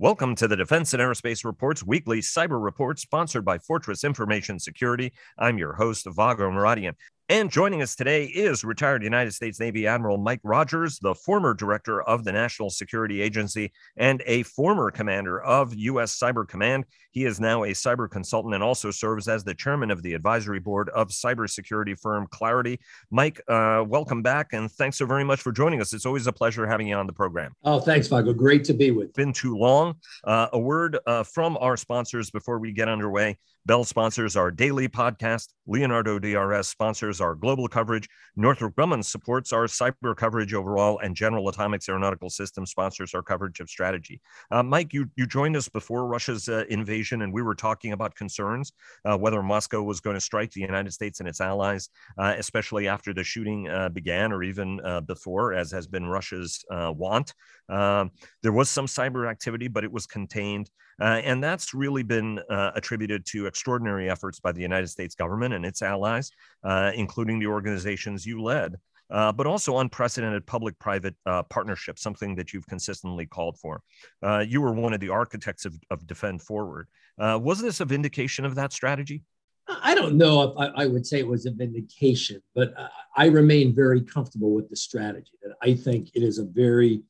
Welcome to the Defense and Aerospace Reports weekly cyber report sponsored by Fortress Information Security. I'm your host, Vago Muradian. And joining us today is retired United States Navy Admiral Mike Rogers, the former director of the National Security Agency and a former commander of U.S. Cyber Command. He is now a cyber consultant and also serves as the chairman of the advisory board of cybersecurity firm Claroty. Mike, uh, welcome back and thanks so very much for joining us. It's always a pleasure having you on the program. Oh, thanks, Vago. Great to be with. You. Been too long. Uh, a word uh, from our sponsors before we get underway. Bell sponsors our daily podcast. Leonardo DRS sponsors our global coverage. Northrop Grumman supports our cyber coverage overall, and General Atomics Aeronautical Systems sponsors our coverage of strategy. Uh, Mike, you, you joined us before Russia's uh, invasion, and we were talking about concerns uh, whether Moscow was going to strike the United States and its allies, uh, especially after the shooting uh, began or even uh, before, as has been Russia's want. There was some cyber activity, but it was contained. Uh, and that's really been uh, attributed to extraordinary efforts by the United States government and its allies, uh, including the organizations you led. Uh, but also unprecedented public private uh, partnerships, something that you've consistently called for. Uh, you were one of the architects of, of Defend Forward. was this a vindication of that strategy? I don't know if I, I, would say it was a vindication, but I remain very comfortable with the strategy. That I think it is a very,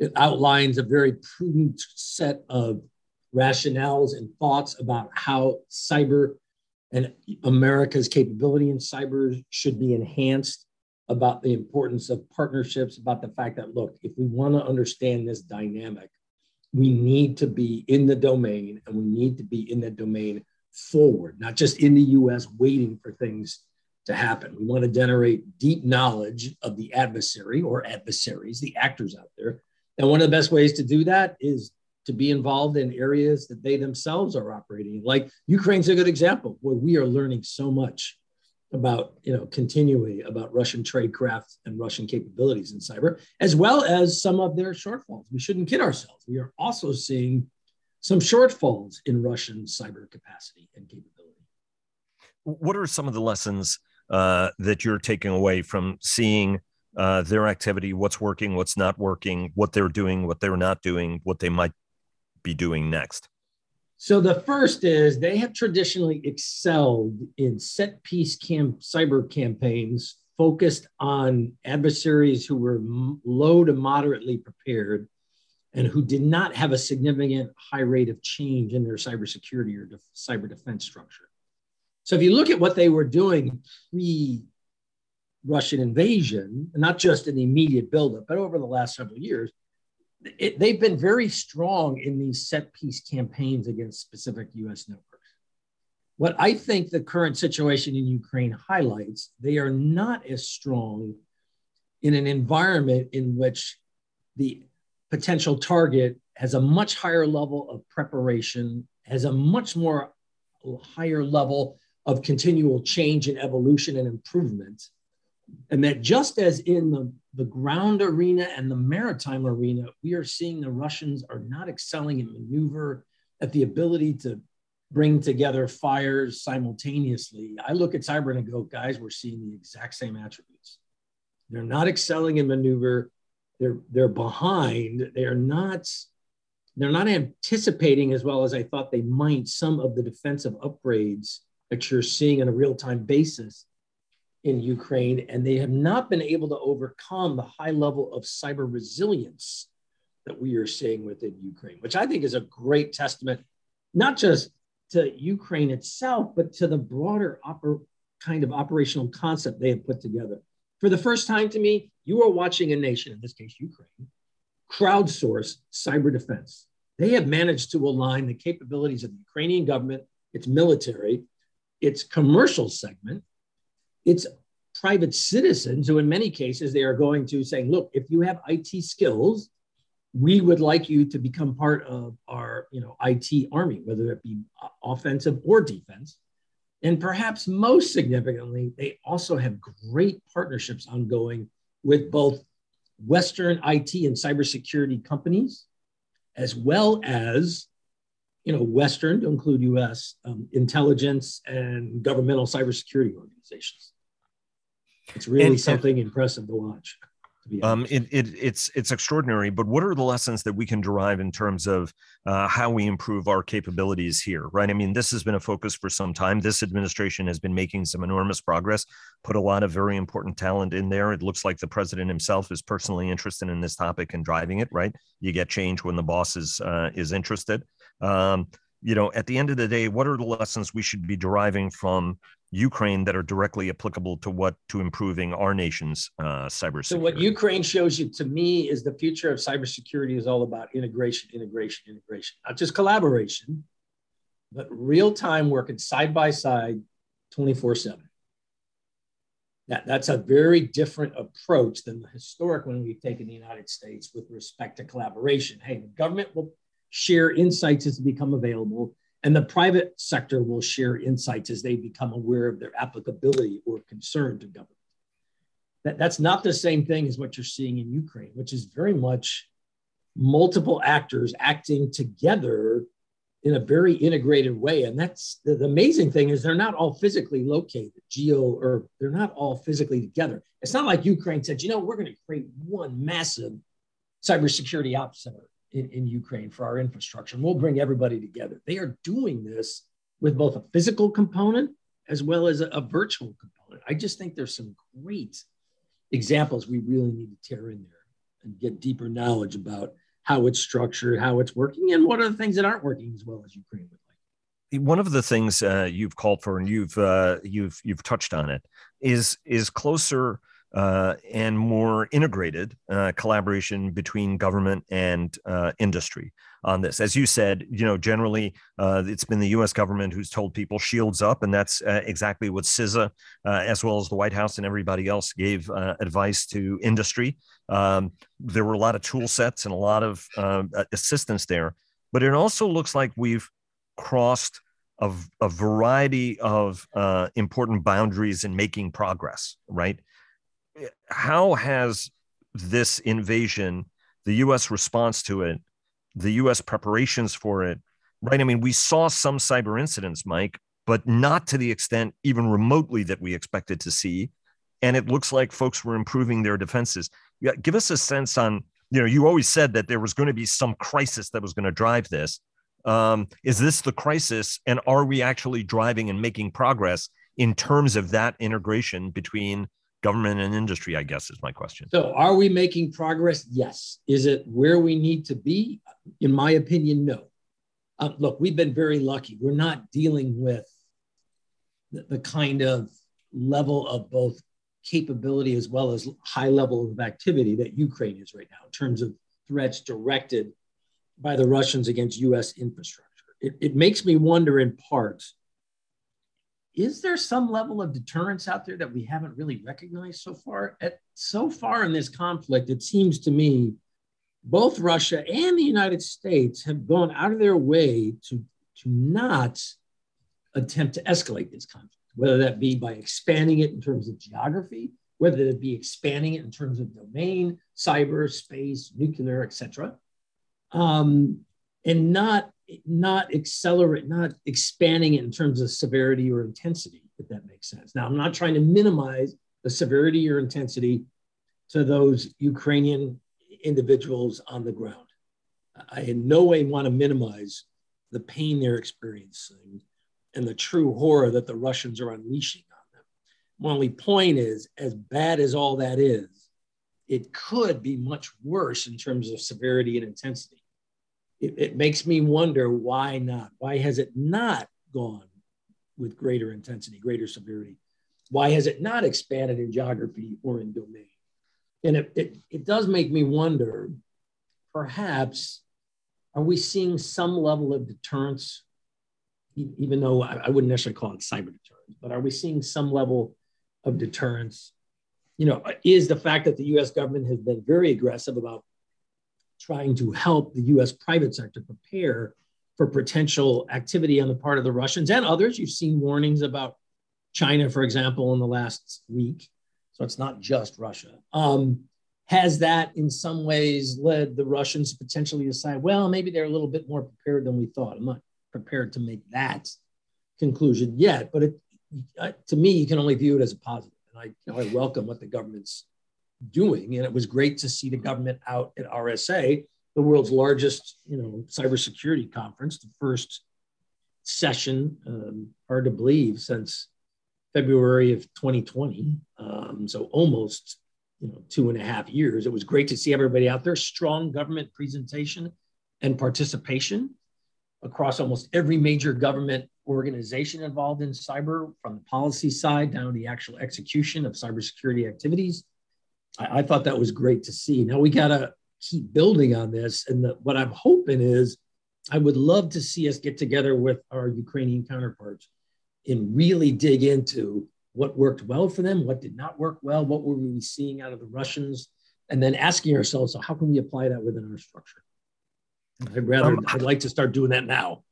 it outlines a very prudent set of rationales and thoughts about how cyber and America's capability in cyber should be enhanced, about the importance of partnerships, about the fact that, look, if we want to understand this dynamic, we need to be in the domain and we need to be in the domain forward, not just in the US waiting for things to happen. We want to generate deep knowledge of the adversary or adversaries, the actors out there. And one of the best ways to do that is to be involved in areas that they themselves are operating. Like Ukraine's a good example where we are learning so much about, you know, continually about Russian tradecraft and Russian capabilities in cyber, as well as some of their shortfalls. We shouldn't kid ourselves. We are also seeing some shortfalls in Russian cyber capacity and capability. What are some of the lessons uh, that you're taking away from seeing uh, their activity, what's working, what's not working, what they're doing, what they're not doing, what they might be doing next? So the first is they have traditionally excelled in set piece cam- cyber campaigns focused on adversaries who were low to moderately prepared and who did not have a significant high rate of change in their cybersecurity or def- cyber defense structure. So if you look at what they were doing pre Russian invasion, not just in the immediate buildup, but over the last several years, it, they've been very strong in these set piece campaigns against specific US networks. What I think the current situation in Ukraine highlights, they are not as strong in an environment in which the potential target has a much higher level of preparation, has a much more higher level of continual change and evolution and improvement. And that just as in the the ground arena and the maritime arena, we are seeing the Russians are not excelling in maneuver, at the ability to bring together fires simultaneously. I look at cyber and go, guys, we're seeing the exact same attributes. They're not excelling in maneuver. They're they're behind. They're not they're not anticipating as well as I thought they might some of the defensive upgrades that you're seeing on a real-time basis in Ukraine, and they have not been able to overcome the high level of cyber resilience that we are seeing within Ukraine, which I think is a great testament, not just to Ukraine itself, but to the broader oper- kind of operational concept they have put together. For the first time to me, you are watching a nation, in this case, Ukraine, crowdsource cyber defense. They have managed to align the capabilities of the Ukrainian government, its military, its commercial segment, it's private citizens who, in many cases, they are going to saying, look, if you have IT skills, we would like you to become part of our you know, IT army, whether it be offensive or defense. And perhaps most significantly, they also have great partnerships ongoing with both Western IT and cybersecurity companies, as well as you know, Western, to include US, um, intelligence and governmental cybersecurity organizations. It's really and, something and, impressive to watch. Um, it, it, it's it's extraordinary, but what are the lessons that we can derive in terms of uh, how we improve our capabilities here? Right. I mean, this has been a focus for some time. This administration has been making some enormous progress, put a lot of very important talent in there. It looks like the president himself is personally interested in this topic and driving it. Right. You get change when the boss is uh, is interested. Um, you know, at the end of the day, what are the lessons we should be deriving from Ukraine that are directly applicable to what to improving our nation's uh, cybersecurity. So what Ukraine shows you to me is the future of cybersecurity is all about integration, integration, integration, not just collaboration, but real time working side by side, twenty four seven. That, that's a very different approach than the historic one we've taken in the United States with respect to collaboration. Hey, the government will share insights as they become available and the private sector will share insights as they become aware of their applicability or concern to government. That, that's not the same thing as what you're seeing in Ukraine, which is very much multiple actors acting together in a very integrated way. And that's the, the amazing thing is they're not all physically located, geo, or they're not all physically together. It's not like Ukraine said, you know, we're going to create one massive cybersecurity ops center in, in Ukraine for our infrastructure. And we'll bring everybody together. They are doing this with both a physical component as well as a, a virtual component. I just think there's some great examples we really need to tear in there and get deeper knowledge about how it's structured, how it's working, and what are the things that aren't working as well as Ukraine would like. One of the things uh, you've called for, and you've uh, you've you've touched on it, is is closer uh, and more integrated uh, collaboration between government and uh, industry on this. As you said, you know, generally uh, it's been the U.S. government who's told people shields up, and that's uh, exactly what CISA, uh, as well as the White House and everybody else, gave advice to industry. Um, there were a lot of tool sets and a lot of assistance there, but it also looks like we've crossed a, a variety of important boundaries in making progress. Right how has this invasion, the U.S. response to it, the U.S. preparations for it, right? I mean, we saw some cyber incidents, Mike, but not to the extent even remotely that we expected to see. And it looks like folks were improving their defenses. Yeah, give us a sense on, you know, you always said that there was going to be some crisis that was going to drive this. Um, is this the crisis? And are we actually driving and making progress in terms of that integration between government and industry, I guess is my question. So, are we making progress? Yes. Is it where we need to be? In my opinion, no. Uh, look, we've been very lucky. We're not dealing with the, the kind of level of both capability as well as high level of activity that Ukraine is right now in terms of threats directed by the Russians against US infrastructure. It, it makes me wonder in part is there some level of deterrence out there that we haven't really recognized so far? At so far in this conflict, it seems to me both Russia and the United States have gone out of their way to, to not attempt to escalate this conflict, whether that be by expanding it in terms of geography, whether it be expanding it in terms of domain, cyber, space, nuclear, etc., um, and not not accelerate, not expanding it in terms of severity or intensity, if that makes sense. Now, I'm not trying to minimize the severity or intensity to those Ukrainian individuals on the ground. I in no way want to minimize the pain they're experiencing and the true horror that the Russians are unleashing on them. My only point is, as bad as all that is, it could be much worse in terms of severity and intensity it, it makes me wonder why not? Why has it not gone with greater intensity, greater severity? Why has it not expanded in geography or in domain? And it, it, it does make me wonder perhaps are we seeing some level of deterrence, even though I, I wouldn't necessarily call it cyber deterrence, but are we seeing some level of deterrence? You know, is the fact that the US government has been very aggressive about trying to help the US private sector prepare for potential activity on the part of the Russians and others. You've seen warnings about China, for example, in the last week. So it's not just Russia. Um, has that in some ways led the Russians potentially to decide, well, maybe they're a little bit more prepared than we thought? I'm not prepared to make that conclusion yet, but it, to me, you can only view it as a positive. And I, you know, I welcome what the government's doing. And it was great to see the government out at RSA, the world's largest, you know, cybersecurity conference, the first session, um, hard to believe, since February of 2020. Um, so almost, you know, two and a half years. It was great to see everybody out there. Strong government presentation and participation across almost every major government organization involved in cyber, from the policy side down to the actual execution of cybersecurity activities. I, I thought that was great to see. Now we got to keep building on this. And the, what I'm hoping is, I would love to see us get together with our Ukrainian counterparts and really dig into what worked well for them, what did not work well, what were we seeing out of the Russians, and then asking ourselves, so how can we apply that within our structure? I'd rather, um, I'd like to start doing that now.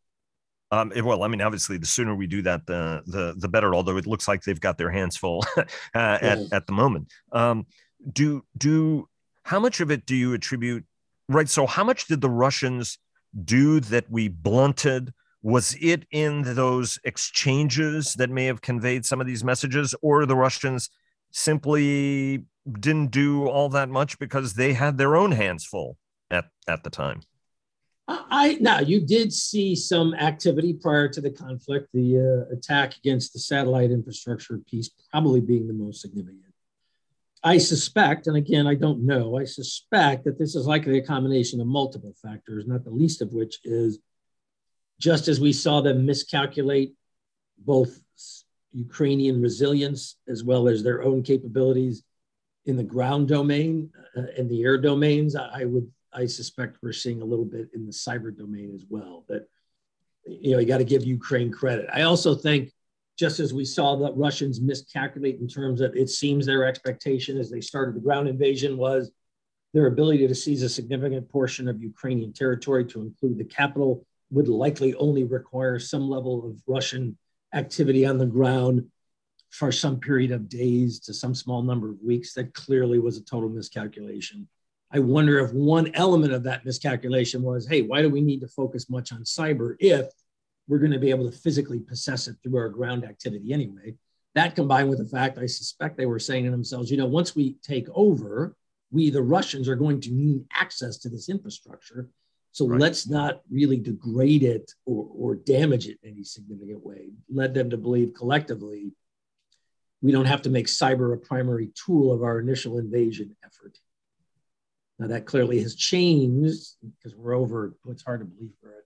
Um, well, I mean, obviously, the sooner we do that, the the the better. Although it looks like they've got their hands full uh, at at the moment. Um, do do how much of it do you attribute? Right. So, how much did the Russians do that we blunted? Was it in those exchanges that may have conveyed some of these messages, or the Russians simply didn't do all that much because they had their own hands full at at the time? I now you did see some activity prior to the conflict, the uh, attack against the satellite infrastructure piece probably being the most significant. I suspect, and again, I don't know, I suspect that this is likely a combination of multiple factors, not the least of which is just as we saw them miscalculate both Ukrainian resilience as well as their own capabilities in the ground domain uh, and the air domains, I, I would I suspect we're seeing a little bit in the cyber domain as well. That you know, you got to give Ukraine credit. I also think, just as we saw the Russians miscalculate in terms of it seems their expectation as they started the ground invasion was their ability to seize a significant portion of Ukrainian territory to include the capital would likely only require some level of Russian activity on the ground for some period of days to some small number of weeks. That clearly was a total miscalculation. I wonder if one element of that miscalculation was, hey, why do we need to focus much on cyber if we're going to be able to physically possess it through our ground activity anyway? That combined with the fact I suspect they were saying to themselves, you know, once we take over, we, the Russians, are going to need access to this infrastructure. So right. let's not really degrade it or, or damage it in any significant way. Led them to believe collectively we don't have to make cyber a primary tool of our initial invasion effort. Now that clearly has changed because we're over, it's hard to believe we're at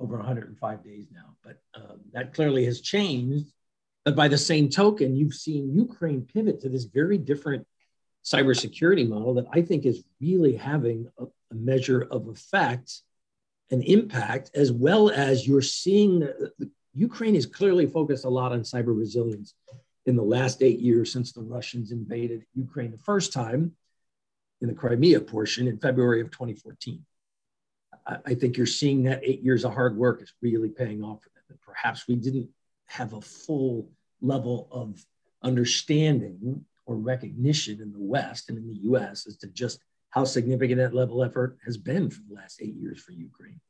over 105 days now, but um, that clearly has changed. But by the same token, you've seen Ukraine pivot to this very different cybersecurity model that I think is really having a, a measure of effect and impact, as well as you're seeing the, the, Ukraine is clearly focused a lot on cyber resilience in the last eight years since the Russians invaded Ukraine the first time in the Crimea portion in February of 2014. I, think you're seeing that eight years of hard work is really paying off for them. And perhaps we didn't have a full level of understanding or recognition in the West and in the US as to just how significant that level effort has been for the last eight years for Ukraine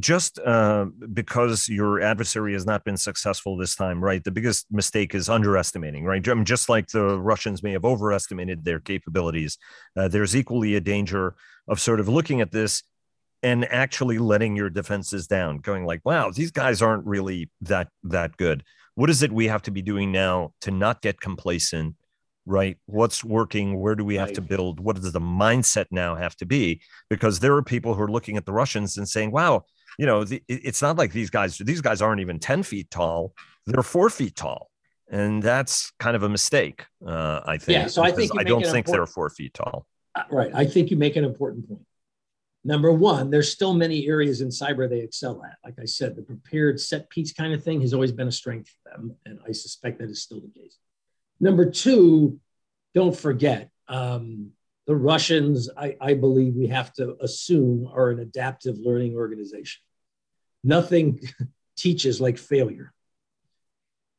just uh, because your adversary has not been successful this time, right? The biggest mistake is underestimating, right? I mean, just like the Russians may have overestimated their capabilities, uh, there's equally a danger of sort of looking at this and actually letting your defenses down, going like, "Wow, these guys aren't really that that good." What is it we have to be doing now to not get complacent? Right? What's working? Where do we have right. to build? What does the mindset now have to be? Because there are people who are looking at the Russians and saying, "Wow." you know, the, it's not like these guys, these guys aren't even 10 feet tall. They're four feet tall. And that's kind of a mistake, uh, I think. Yeah, so I think I don't think they're four feet tall. Uh, right. I think you make an important point. Number one, there's still many areas in cyber they excel at. Like I said, the prepared set piece kind of thing has always been a strength for them. And I suspect that is still the case. Number two, don't forget, um, the Russians, I, I, believe we have to assume, are an adaptive learning organization. Nothing teaches like failure.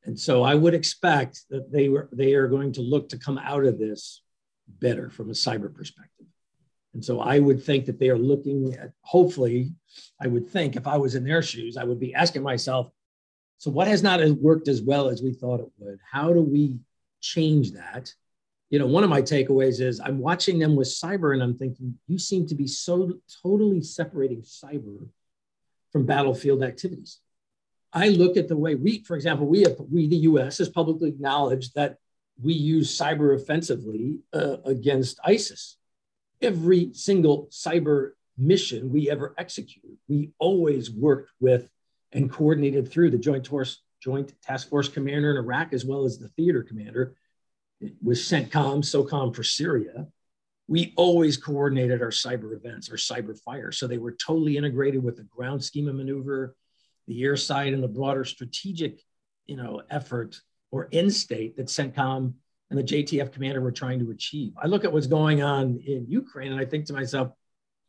And so I would expect that they were they are going to look to come out of this better from a cyber perspective. And so I would think that they are looking at hopefully, I would think if I was in their shoes, I would be asking myself, so what has not worked as well as we thought it would? How do we change that? you know, one of my takeaways is I'm watching them with cyber and I'm thinking, you seem to be so totally separating cyber from battlefield activities. I look at the way we, for example, we have, we, the US, has publicly acknowledged that we use cyber offensively uh, against ISIS. Every single cyber mission we ever executed, we always worked with and coordinated through the Joint, Joint Task Force commander in Iraq, as well as the theater commander it with CENTCOM, SOCOM for Syria. We always coordinated our cyber events, our cyber fire. So they were totally integrated with the ground schema maneuver, the air side, and the broader strategic you know, effort or end state that CENTCOM and the JTF commander were trying to achieve. I look at what's going on in Ukraine and I think to myself,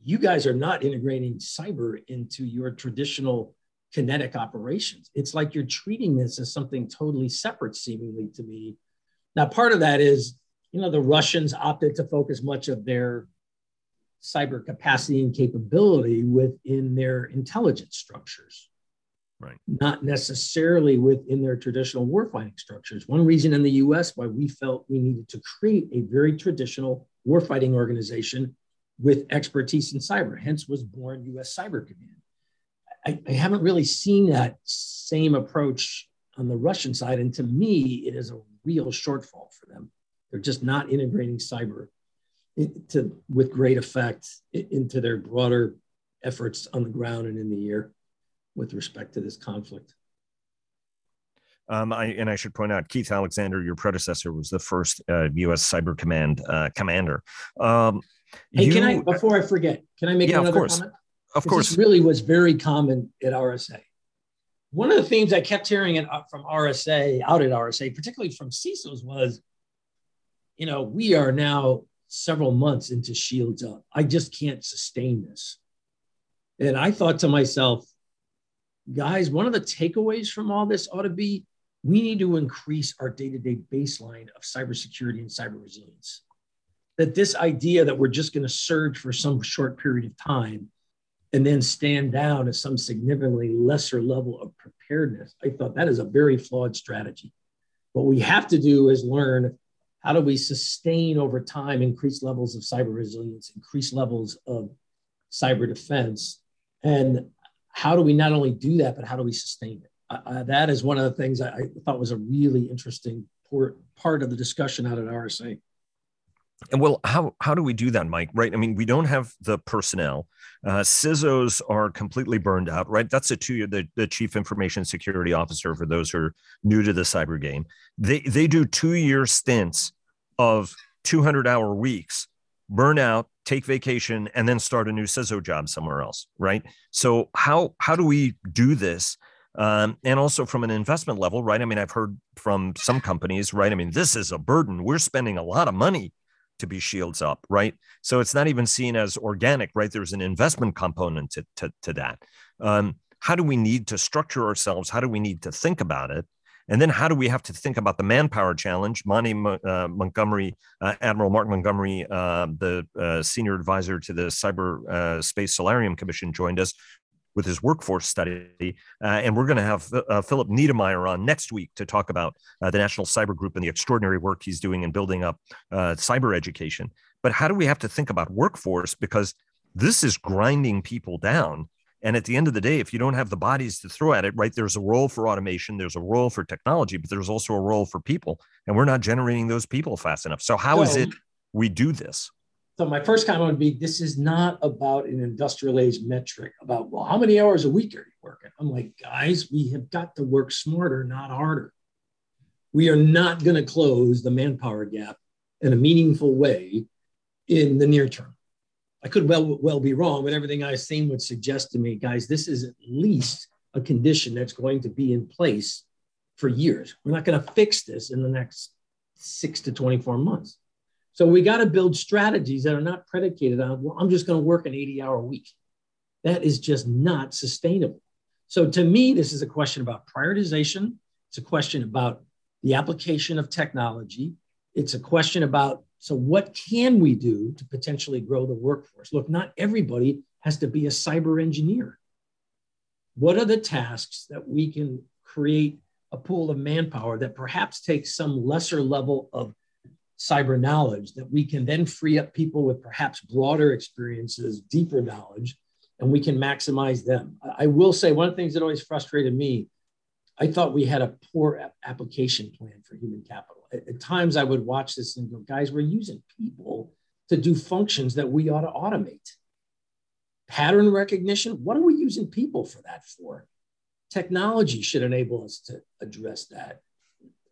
you guys are not integrating cyber into your traditional kinetic operations. It's like you're treating this as something totally separate, seemingly to me. Now, part of that is, you know, the Russians opted to focus much of their cyber capacity and capability within their intelligence structures right. not necessarily within their traditional warfighting structures. One reason in the US why we felt we needed to create a very traditional warfighting organization with expertise in cyber, hence was born US Cyber Command. I, I haven't really seen that same approach on the Russian side. And to me, it is a real shortfall for them. They're just not integrating cyber to, with great effect into their broader efforts on the ground and in the air with respect to this conflict. Um, I, and I should point out, Keith Alexander, your predecessor, was the first uh, U.S. Cyber Command uh, commander. Um, hey, you, can I, before I forget, can I make yeah, another comment? Of course. This really was very common at RSA. One of the themes I kept hearing it from RSA, out at RSA, particularly from CISOs, was, you know, we are now several months into Shields Up. I just can't sustain this. And I thought to myself, guys, one of the takeaways from all this ought to be we need to increase our day to day baseline of cybersecurity and cyber resilience. That this idea that we're just going to surge for some short period of time and then stand down at some significantly lesser level of preparedness, I thought that is a very flawed strategy. What we have to do is learn how do we sustain over time increased levels of cyber resilience, increased levels of cyber defense, and how do we not only do that, but how do we sustain it? That is one of the things I, I thought was a really interesting part of the discussion out at RSA. And well, how how do we do that, Mike? Right? I mean, we don't have the personnel. Uh, CISOs are completely burned out, right? That's a two the, the chief information security officer for those who are new to the cyber game. They they do two year stints of 200 hour weeks, burn out, take vacation, and then start a new CISO job somewhere else, right? So how how do we do this? Um, and also from an investment level, right? I mean, I've heard from some companies, right? I mean, this is a burden. We're spending a lot of money to be shields up, right? So it's not even seen as organic, right? There's an investment component to, to, to that. Um, how do we need to structure ourselves? How do we need to think about it? And then how do we have to think about the manpower challenge? Monty uh, Montgomery, uh, Admiral Mark Montgomery, uh, the uh, senior advisor to the Cyber uh, Space Solarium Commission, joined us with his workforce study. Uh, and we're going to have Philip Niedermeyer on next week to talk about the National Cyber Group and the extraordinary work he's doing in building up cyber education. But how do we have to think about workforce? Because this is grinding people down and at the end of the day, if you don't have the bodies to throw at it, right, there's a role for automation, there's a role for technology, but there's also a role for people. And we're not generating those people fast enough. So, how so, is it we do this? So, my first comment would be this is not about an industrial age metric about, well, how many hours a week are you working? I'm like, guys, we have got to work smarter, not harder. We are not going to close the manpower gap in a meaningful way in the near term. I could well well be wrong, but everything I've seen would suggest to me, guys, this is at least a condition that's going to be in place for years. We're not going to fix this in the next six to 24 months. So we got to build strategies that are not predicated on, well, I'm just going to work an 80 hour week. That is just not sustainable. So to me, this is a question about prioritization. It's a question about the application of technology. It's a question about so, what can we do to potentially grow the workforce? Look, not everybody has to be a cyber engineer. What are the tasks that we can create a pool of manpower that perhaps takes some lesser level of cyber knowledge that we can then free up people with perhaps broader experiences, deeper knowledge, and we can maximize them. I will say one of the things that always frustrated me, I thought we had a poor application plan for human capital. At, times I would watch this and go, guys, we're using people to do functions that we ought to automate. Pattern recognition, what are we using people for that for? Technology should enable us to address that.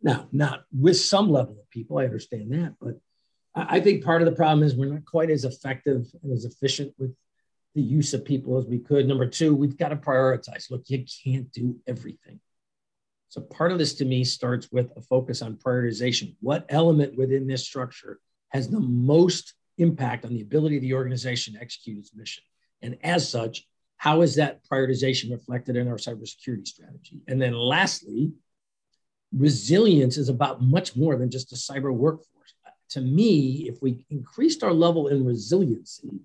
Now, not with some level of people, I understand that, but I think part of the problem is we're not quite as effective and as efficient with the use of people as we could. Number two, we've got to prioritize. Look, you can't do everything. So part of this to me starts with a focus on prioritization. What element within this structure has the most impact on the ability of the organization to execute its mission? And as such, how is that prioritization reflected in our cybersecurity strategy? And then lastly, resilience is about much more than just a cyber workforce. To me, if we increased our level in resiliency,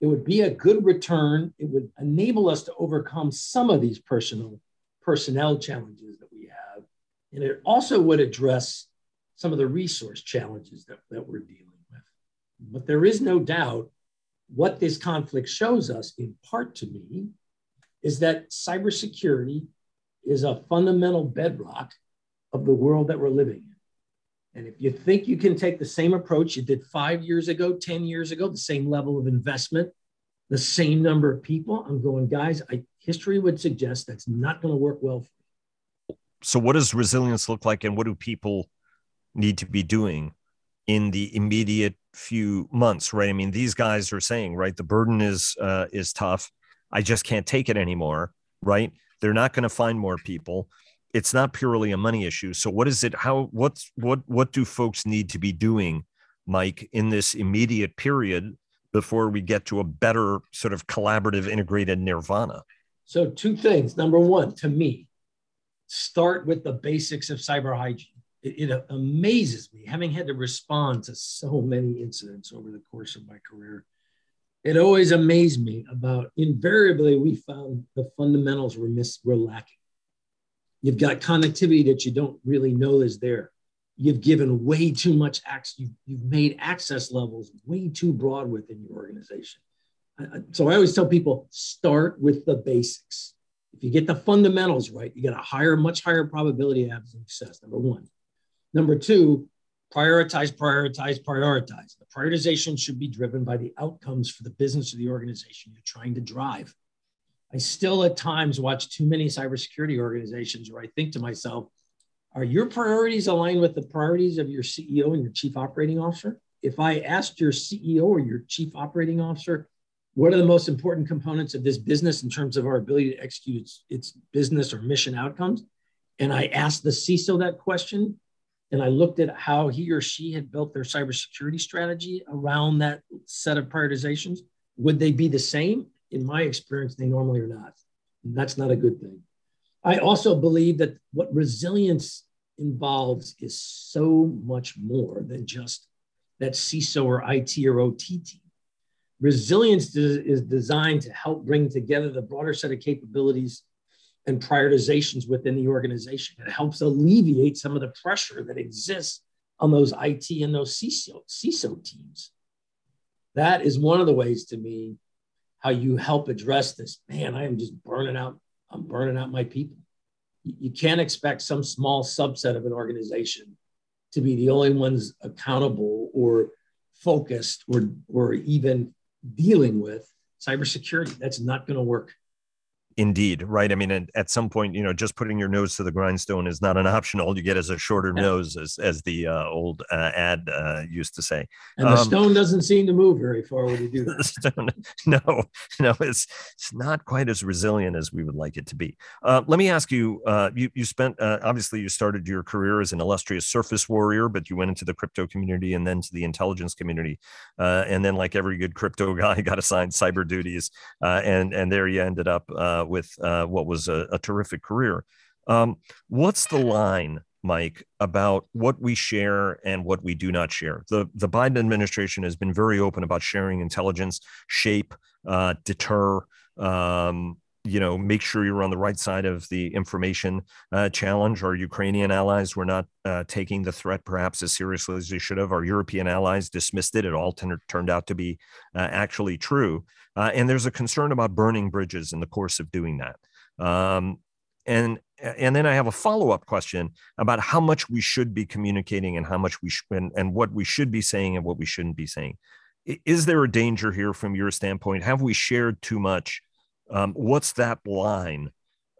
it would be a good return. It would enable us to overcome some of these personal personnel challenges that we have. And it also would address some of the resource challenges that, that we're dealing with. But there is no doubt what this conflict shows us, in part to me, is that cybersecurity is a fundamental bedrock of the world that we're living in. And if you think you can take the same approach you did five years ago, 10 years ago, the same level of investment, the same number of people, I'm going, guys, I, history would suggest that's not going to work well. So, what does resilience look like, and what do people need to be doing in the immediate few months? Right? I mean, these guys are saying, right, the burden is uh, is tough. I just can't take it anymore. Right? They're not going to find more people it's not purely a money issue. So what is it? How what's what what do folks need to be doing, Mike, in this immediate period before we get to a better sort of collaborative integrated nirvana? So two things. Number one, to me, start with the basics of cyber hygiene. It, it amazes me, having had to respond to so many incidents over the course of my career. It always amazed me about invariably we found the fundamentals were miss were lacking You've got connectivity that you don't really know is there. You've given way too much access. You've, you've made access levels way too broad within your organization. So I always tell people start with the basics. If you get the fundamentals right, you get a higher, much higher probability of success. Number one. Number two, prioritize, prioritize, prioritize. The prioritization should be driven by the outcomes for the business of the organization you're trying to drive. I still at times watch too many cybersecurity organizations where I think to myself, are your priorities aligned with the priorities of your CEO and your chief operating officer? If I asked your CEO or your chief operating officer, what are the most important components of this business in terms of our ability to execute its, its business or mission outcomes? And I asked the CISO that question, and I looked at how he or she had built their cybersecurity strategy around that set of prioritizations. Would they be the same? in my experience, they normally are not. And that's not a good thing. I also believe that what resilience involves is so much more than just that CISO or IT or OT team. Resilience is designed to help bring together the broader set of capabilities and prioritizations within the organization. It helps alleviate some of the pressure that exists on those IT and those CISO, CISO teams. That is one of the ways to me how you help address this. Man, I am just burning out. I'm burning out my people. You can't expect some small subset of an organization to be the only ones accountable or focused or, or even dealing with cybersecurity. That's not going to work. Indeed, right. I mean, at some point, you know, just putting your nose to the grindstone is not an option. All you get is a shorter yeah. nose, as as the uh, old uh, ad uh, used to say. And the um, stone doesn't seem to move very far when you do that. stone, no, no, it's it's not quite as resilient as we would like it to be. Uh, let me ask you. Uh, you you spent uh, obviously you started your career as an illustrious surface warrior, but you went into the crypto community and then to the intelligence community, and then like every good crypto guy, got assigned cyber duties, and and there you ended up with uh, what was a, a terrific career. Um, what's the line, Mike, about what we share and what we do not share? The the Biden administration has been very open about sharing intelligence, shape, uh, deter. Um, you know, make sure you're on the right side of the information uh, challenge. Our Ukrainian allies were not uh, taking the threat perhaps as seriously as they should have. Our European allies dismissed it. It all t- turned out to be uh, actually true. Uh, and there's a concern about burning bridges in the course of doing that. Um, and and then I have a follow up question about how much we should be communicating and how much we and, and what we should be saying and what we shouldn't be saying. Is there a danger here from your standpoint? Have we shared too much? Um, what's that line?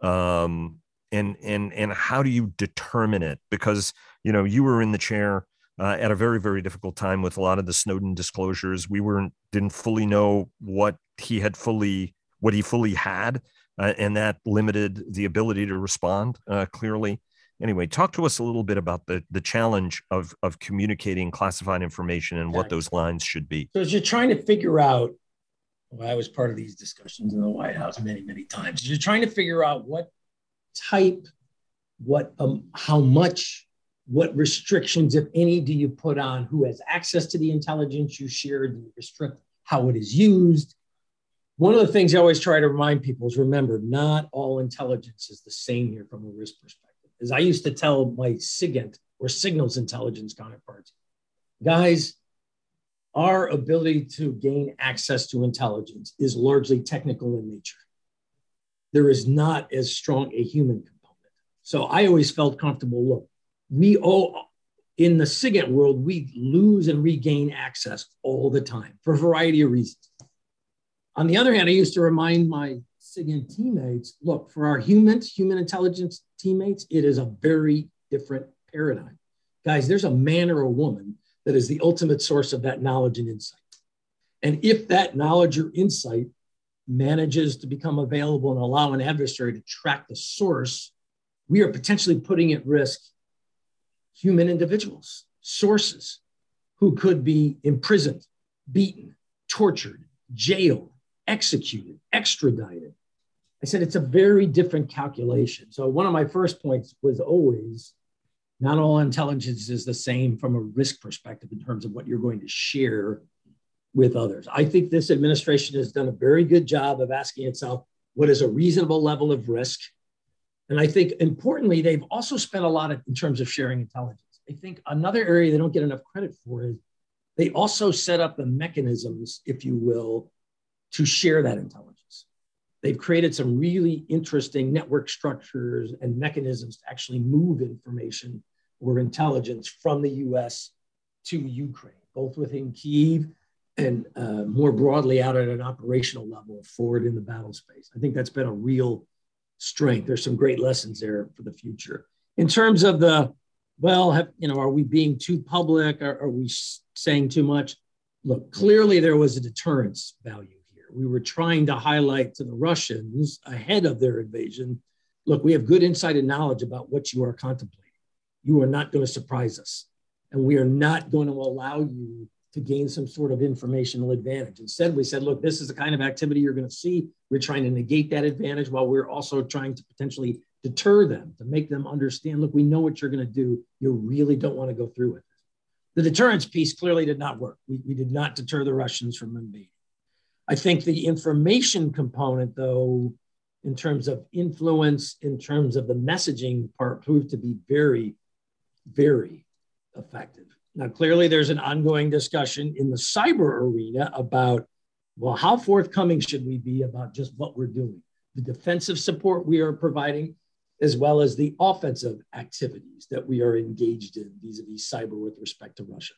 Um, and and and how do you determine it? Because you know you were in the chair uh, at a very very difficult time with a lot of the Snowden disclosures. We weren't didn't fully know what he had fully what he fully had, uh, and that limited the ability to respond uh, clearly. Anyway, talk to us a little bit about the the challenge of of communicating classified information and what those lines should be. So as you're trying to figure out well, I was part of these discussions in the White House many, many times. You're trying to figure out what type, what, um, how much, what restrictions, if any, do you put on who has access to the intelligence you share? Do you restrict how it is used? One of the things I always try to remind people is remember, not all intelligence is the same here from a risk perspective. As I used to tell my SIGINT or signals intelligence counterparts, guys, our ability to gain access to intelligence is largely technical in nature. There is not as strong a human component. So I always felt comfortable. Look, we all in the SIGINT world, we lose and regain access all the time for a variety of reasons. On the other hand, I used to remind my SIGINT teammates look, for our humans, human intelligence teammates, it is a very different paradigm. Guys, there's a man or a woman that is the ultimate source of that knowledge and insight. And if that knowledge or insight manages to become available and allow an adversary to track the source, we are potentially putting at risk human individuals, sources who could be imprisoned, beaten, tortured, jailed, executed, extradited. I said it's a very different calculation. So, one of my first points was always not all intelligence is the same from a risk perspective in terms of what you're going to share with others. I think this administration has done a very good job of asking itself what is a reasonable level of risk. And I think importantly, they've also spent a lot of, in terms of sharing intelligence. I think another area they don't get enough credit for is they also set up the mechanisms, if you will, to share that intelligence. They've created some really interesting network structures and mechanisms to actually move information or intelligence from the US to Ukraine, both within Kiev and uh, more broadly out at an operational level forward in the battle space. I think that's been a real strength. There's some great lessons there for the future. In terms of the, well, have, you know, are we being too public? Are, are we saying too much? Look, clearly there was a deterrence value here. We were trying to highlight to the Russians ahead of their invasion look, we have good insight and knowledge about what you are contemplating you are not going to surprise us. And we are not going to allow you to gain some sort of informational advantage. Instead, we said, look, this is the kind of activity you're going to see. We're trying to negate that advantage while we're also trying to potentially deter them, to make them understand, look, we know what you're going to do. You really don't want to go through with it. The deterrence piece clearly did not work. We, we did not deter the Russians from invading. I think the information component, though, in terms of influence, in terms of the messaging part, proved to be very very effective. Now, clearly, there's an ongoing discussion in the cyber arena about, well, how forthcoming should we be about just what we're doing? The defensive support we are providing, as well as the offensive activities that we are engaged in vis a vis cyber with respect to Russia.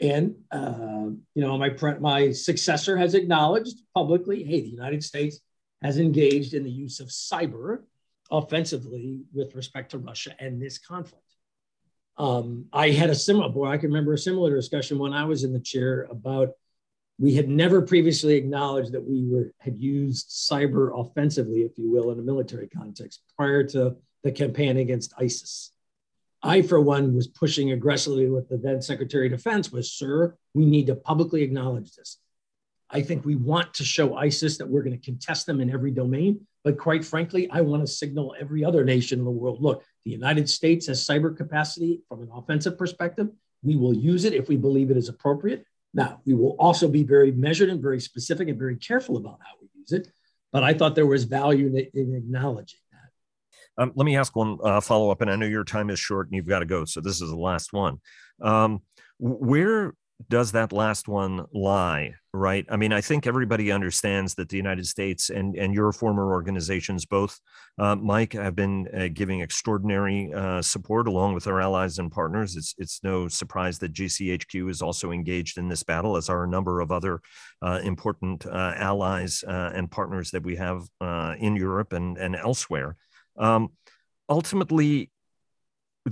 And, uh, you know, my, my successor has acknowledged publicly hey, the United States has engaged in the use of cyber offensively with respect to Russia and this conflict. Um, I had a similar, boy, I can remember a similar discussion when I was in the chair about we had never previously acknowledged that we were had used cyber offensively, if you will, in a military context prior to the campaign against ISIS. I, for one, was pushing aggressively with the then Secretary of Defense was, sir, we need to publicly acknowledge this. I think we want to show ISIS that we're going to contest them in every domain. But quite frankly, I want to signal every other nation in the world look, the United States has cyber capacity from an offensive perspective. We will use it if we believe it is appropriate. Now, we will also be very measured and very specific and very careful about how we use it. but I thought there was value in, in acknowledging that. Um, let me ask one uh, follow up, and I know your time is short and you've got to go, so this is the last one. Um, where does that last one lie right? I mean i think everybody understands that the united states and and your former organizations both uh, mike have been uh, giving extraordinary uh, support along with our allies and partners. It's it's no surprise that gchq is also engaged in this battle as are a number of other uh, important uh, allies uh, and partners that we have in europe and and elsewhere. Um, ultimately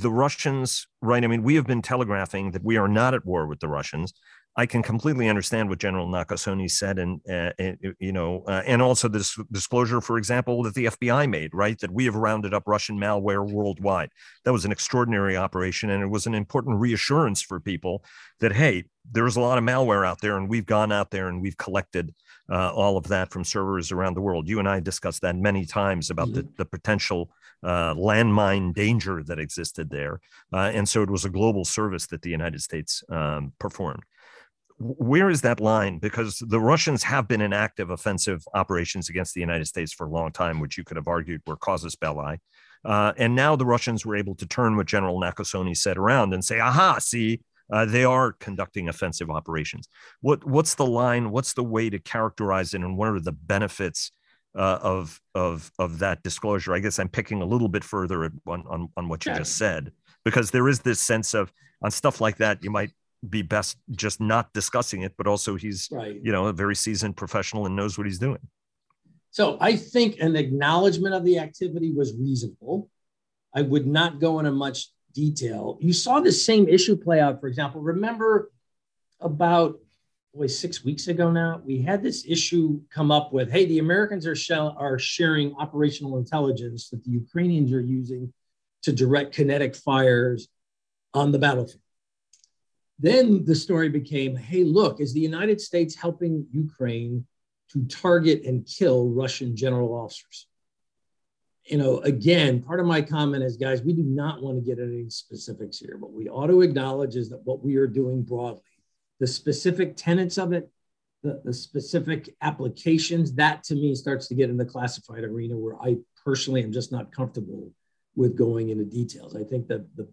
the Russians, right? I mean, we have been telegraphing that we are not at war with the Russians. I can completely understand what General Nakasone said, and, uh, you know, uh, and also this disclosure, for example, that the FBI made, right, that we have rounded up Russian malware worldwide. That was an extraordinary operation, and it was an important reassurance for people that hey, there's a lot of malware out there, and we've gone out there and we've collected uh, all of that from servers around the world. You and I discussed that many times about mm-hmm. the, the potential uh, landmine danger that existed there. Uh, and so it was a global service that the United States um, performed. Where is that line? Because the Russians have been in active offensive operations against the United States for a long time, which you could have argued were casus belli. Uh, and now the Russians were able to turn what General Nakasone said around and say, aha, see, uh, they are conducting offensive operations. What what's the line? What's the way to characterize it, and what are the benefits uh, of of of that disclosure? I guess I'm picking a little bit further on on, on what you yeah. just said because there is this sense of on stuff like that you might be best just not discussing it, but also he's right. you know a very seasoned professional and knows what he's doing. So I think an acknowledgement of the activity was reasonable. I would not go into much detail. You saw the same issue play out, for example. Remember about boy, six weeks ago now, we had this issue come up with hey, the Americans are, are sharing operational intelligence that the Ukrainians are using to direct kinetic fires on the battlefield. Then the story became hey, look, is the United States helping Ukraine to target and kill Russian general officers? You know, again, part of my comment is, guys, we do not want to get into any specifics here. What we ought to acknowledge is that what we are doing broadly, the specific tenets of it, the, the specific applications, that to me starts to get in the classified arena where I personally am just not comfortable with going into details. I think that the,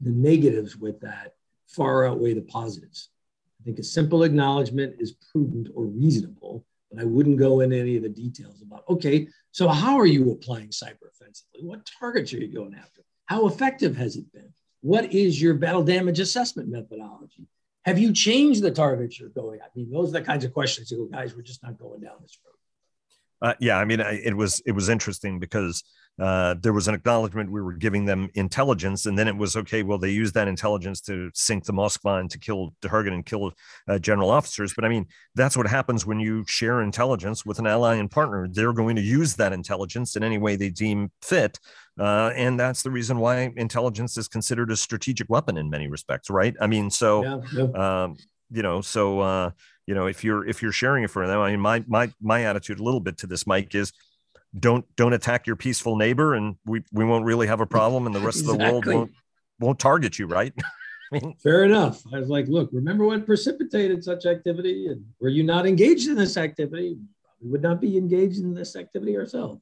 the negatives with that far outweigh the positives. I think a simple acknowledgement is prudent or reasonable but I wouldn't go into any of the details about, okay, so how are you applying cyber offensively? What targets are you going after? How effective has it been? What is your battle damage assessment methodology? Have you changed the targets you're going? I mean, those are the kinds of questions you go, guys, we're just not going down this road. Uh, yeah, I mean, it was it was interesting because uh, there was an acknowledgement we were giving them intelligence, and then it was okay. Well, they used that intelligence to sink the Moskva and to kill Dehergen and kill uh, general officers. But I mean, that's what happens when you share intelligence with an ally and partner. They're going to use that intelligence in any way they deem fit, uh, and that's the reason why intelligence is considered a strategic weapon in many respects, right? I mean, so yeah, yeah. Um, you know, so uh, you know, if you're if you're sharing it for them, I mean, my my my attitude a little bit to this, Mike, is don't don't attack your peaceful neighbor and we we won't really have a problem and the rest exactly. of the world won't won't target you right? I mean, fair enough. I was like look remember what precipitated such activity and were you not engaged in this activity? We would not be engaged in this activity ourselves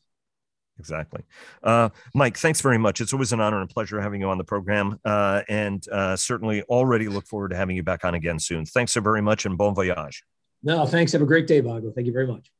exactly. Uh, mike thanks very much. It's always an honor and pleasure having you on the program uh, and uh, certainly already look forward to having you back on again soon. Thanks so very much and bon voyage. No thanks. Have a great day Vago. thank you very much